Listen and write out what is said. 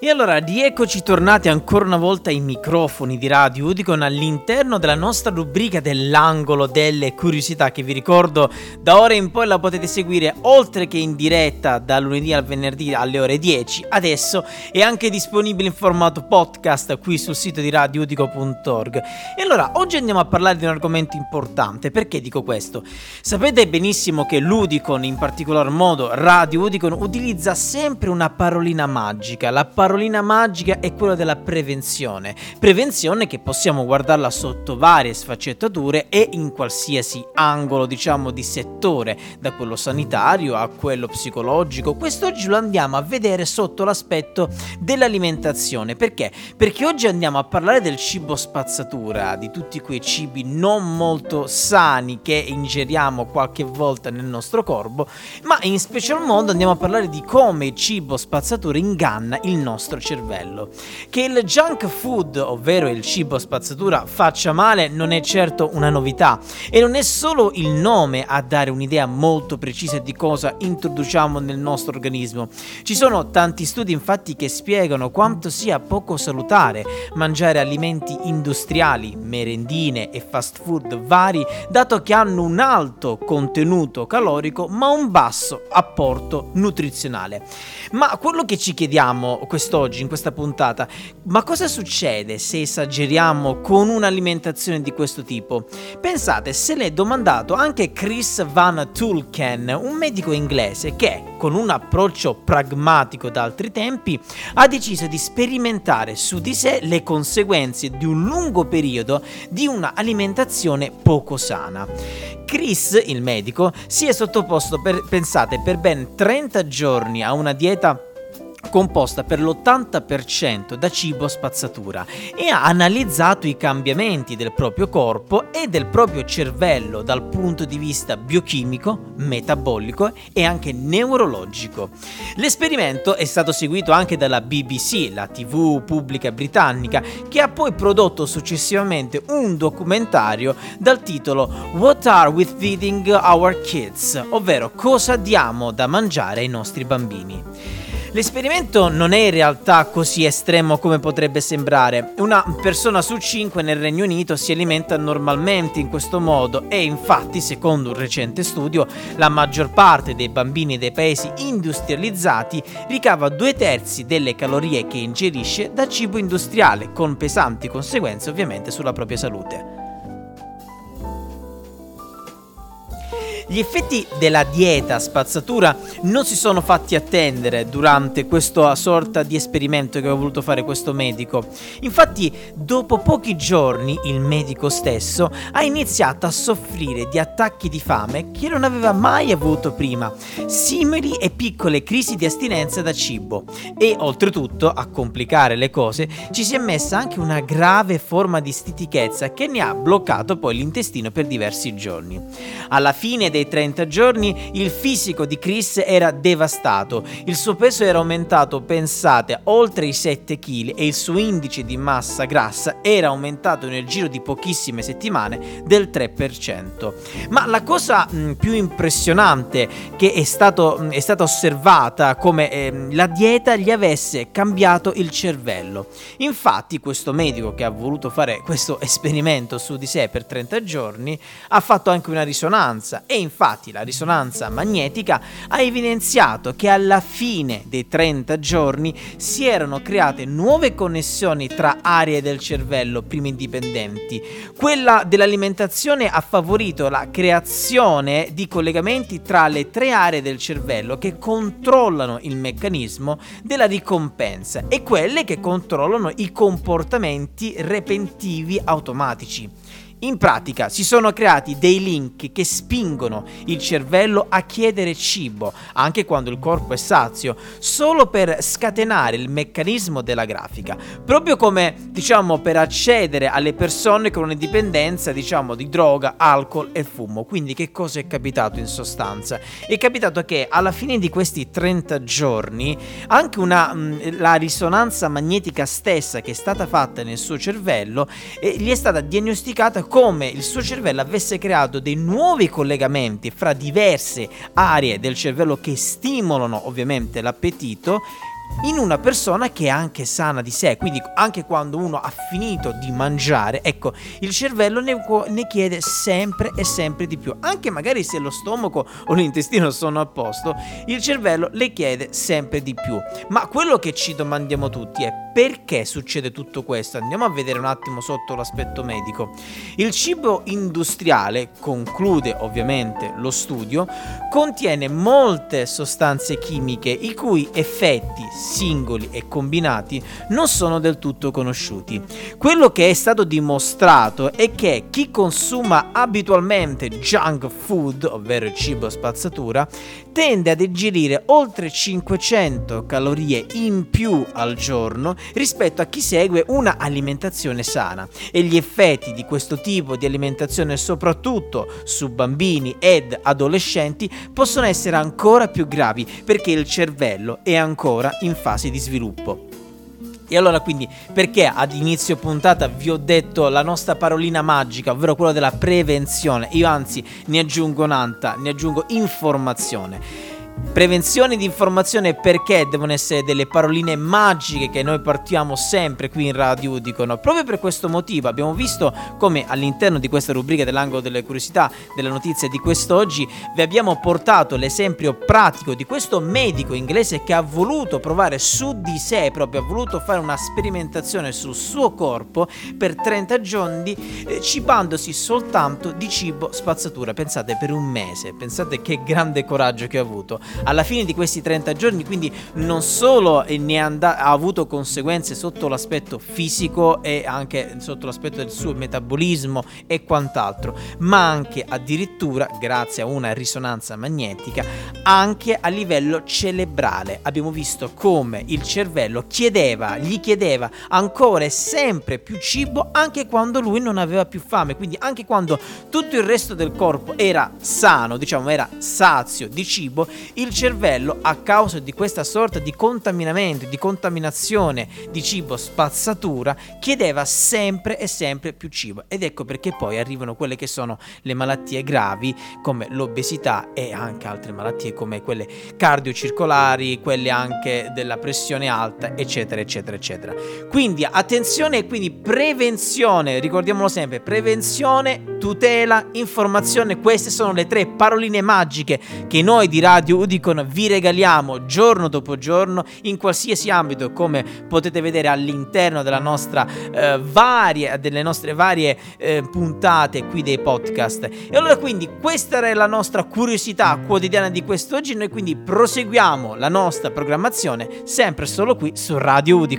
E allora, rieccoci tornati ancora una volta ai microfoni di Radio Udicon all'interno della nostra rubrica dell'angolo delle curiosità che vi ricordo da ora in poi la potete seguire oltre che in diretta da lunedì al venerdì alle ore 10, adesso è anche disponibile in formato podcast qui sul sito di radioudico.org. E allora, oggi andiamo a parlare di un argomento importante, perché dico questo? Sapete benissimo che l'Udicon, in particolar modo Radio Udicon, utilizza sempre una parolina magica, la parolina parolina magica è quella della prevenzione. Prevenzione che possiamo guardarla sotto varie sfaccettature e in qualsiasi angolo, diciamo, di settore, da quello sanitario a quello psicologico. Quest'oggi lo andiamo a vedere sotto l'aspetto dell'alimentazione. Perché? Perché oggi andiamo a parlare del cibo spazzatura, di tutti quei cibi non molto sani che ingeriamo qualche volta nel nostro corpo, ma in special modo andiamo a parlare di come il cibo spazzatura inganna il nostro nostro cervello. Che il junk food, ovvero il cibo spazzatura, faccia male non è certo una novità e non è solo il nome a dare un'idea molto precisa di cosa introduciamo nel nostro organismo. Ci sono tanti studi infatti che spiegano quanto sia poco salutare mangiare alimenti industriali, merendine e fast food vari, dato che hanno un alto contenuto calorico ma un basso apporto nutrizionale. Ma quello che ci chiediamo questo quest'oggi, in questa puntata, ma cosa succede se esageriamo con un'alimentazione di questo tipo? Pensate, se l'è domandato anche Chris Van Tulken, un medico inglese che, con un approccio pragmatico da altri tempi, ha deciso di sperimentare su di sé le conseguenze di un lungo periodo di un'alimentazione poco sana. Chris, il medico, si è sottoposto per, pensate, per ben 30 giorni a una dieta composta per l'80% da cibo spazzatura e ha analizzato i cambiamenti del proprio corpo e del proprio cervello dal punto di vista biochimico, metabolico e anche neurologico. L'esperimento è stato seguito anche dalla BBC, la TV pubblica britannica, che ha poi prodotto successivamente un documentario dal titolo What are we feeding our kids? ovvero cosa diamo da mangiare ai nostri bambini. L'esperimento non è in realtà così estremo come potrebbe sembrare. Una persona su cinque nel Regno Unito si alimenta normalmente in questo modo e infatti, secondo un recente studio, la maggior parte dei bambini dei paesi industrializzati ricava due terzi delle calorie che ingerisce da cibo industriale, con pesanti conseguenze ovviamente sulla propria salute. Gli effetti della dieta spazzatura non si sono fatti attendere durante questa sorta di esperimento che ho voluto fare questo medico. Infatti, dopo pochi giorni, il medico stesso ha iniziato a soffrire di attacchi di fame che non aveva mai avuto prima, simili e piccole crisi di astinenza da cibo. E oltretutto, a complicare le cose, ci si è messa anche una grave forma di stitichezza che ne ha bloccato poi l'intestino per diversi giorni. Alla fine dei 30 giorni il fisico di Chris era devastato, il suo peso era aumentato, pensate, oltre i 7 kg e il suo indice di massa grassa era aumentato nel giro di pochissime settimane del 3%. Ma la cosa mh, più impressionante che è, stato, mh, è stata osservata come eh, la dieta gli avesse cambiato il cervello. Infatti questo medico che ha voluto fare questo esperimento su di sé per 30 giorni ha fatto anche una risonanza e infatti la risonanza magnetica ha evidenziato che alla fine dei 30 giorni si erano create nuove connessioni tra aree del cervello prima indipendenti. Quella dell'alimentazione ha favorito la creazione di collegamenti tra le tre aree del cervello che controllano il meccanismo della ricompensa e quelle che controllano i comportamenti repentivi automatici. In pratica si sono creati dei link che spingono il cervello a chiedere cibo, anche quando il corpo è sazio, solo per scatenare il meccanismo della grafica, proprio come diciamo per accedere alle persone con una dipendenza diciamo di droga, alcol e fumo. Quindi che cosa è capitato in sostanza? È capitato che alla fine di questi 30 giorni anche una, mh, la risonanza magnetica stessa che è stata fatta nel suo cervello eh, gli è stata diagnosticata come il suo cervello avesse creato dei nuovi collegamenti fra diverse aree del cervello che stimolano ovviamente l'appetito in una persona che è anche sana di sé, quindi anche quando uno ha finito di mangiare, ecco, il cervello ne, ne, chiede sempre e sempre di più, anche magari se lo stomaco o l'intestino sono a posto, il cervello le chiede sempre di più. Ma quello che ci domandiamo tutti è perché succede tutto questo? Andiamo a vedere un attimo sotto l'aspetto medico. Il cibo industriale, conclude ovviamente lo studio, contiene molte sostanze chimiche i cui effetti singoli e combinati non sono del tutto conosciuti. Quello che è stato dimostrato è che chi consuma abitualmente junk food, ovvero cibo spazzatura, tende a digerire oltre 500 calorie in più al giorno rispetto a chi segue una alimentazione sana e gli effetti di questo tipo di alimentazione soprattutto su bambini ed adolescenti possono essere ancora più gravi perché il cervello è ancora in fase di sviluppo. E allora quindi perché ad inizio puntata vi ho detto la nostra parolina magica, ovvero quella della prevenzione? Io anzi ne aggiungo un'altra, ne aggiungo informazione. Prevenzione di informazione perché devono essere delle paroline magiche che noi partiamo sempre qui in radio dicono. Proprio per questo motivo abbiamo visto come all'interno di questa rubrica dell'angolo delle curiosità, delle notizie di quest'oggi, vi abbiamo portato l'esempio pratico di questo medico inglese che ha voluto provare su di sé, proprio ha voluto fare una sperimentazione sul suo corpo per 30 giorni, eh, cibandosi soltanto di cibo spazzatura. Pensate per un mese, pensate che grande coraggio che ha avuto alla fine di questi 30 giorni, quindi non solo and- ha avuto conseguenze sotto l'aspetto fisico e anche sotto l'aspetto del suo metabolismo e quant'altro, ma anche addirittura grazie a una risonanza magnetica anche a livello cerebrale. Abbiamo visto come il cervello chiedeva, gli chiedeva ancora e sempre più cibo anche quando lui non aveva più fame, quindi anche quando tutto il resto del corpo era sano, diciamo era sazio di cibo, il cervello a causa di questa sorta di contaminamento, di contaminazione di cibo spazzatura, chiedeva sempre e sempre più cibo. Ed ecco perché poi arrivano quelle che sono le malattie gravi come l'obesità e anche altre malattie come quelle cardiocircolari, quelle anche della pressione alta, eccetera, eccetera, eccetera. Quindi attenzione e quindi prevenzione, ricordiamolo sempre, prevenzione, tutela, informazione, queste sono le tre paroline magiche che noi di Radio Udicon vi regaliamo giorno dopo giorno in qualsiasi ambito, come potete vedere all'interno della nostra eh, varie, delle nostre varie eh, puntate qui dei podcast. E allora quindi questa era la nostra curiosità quotidiana di quest'oggi, noi quindi proseguiamo la nostra programmazione sempre solo qui su Radio Udicon.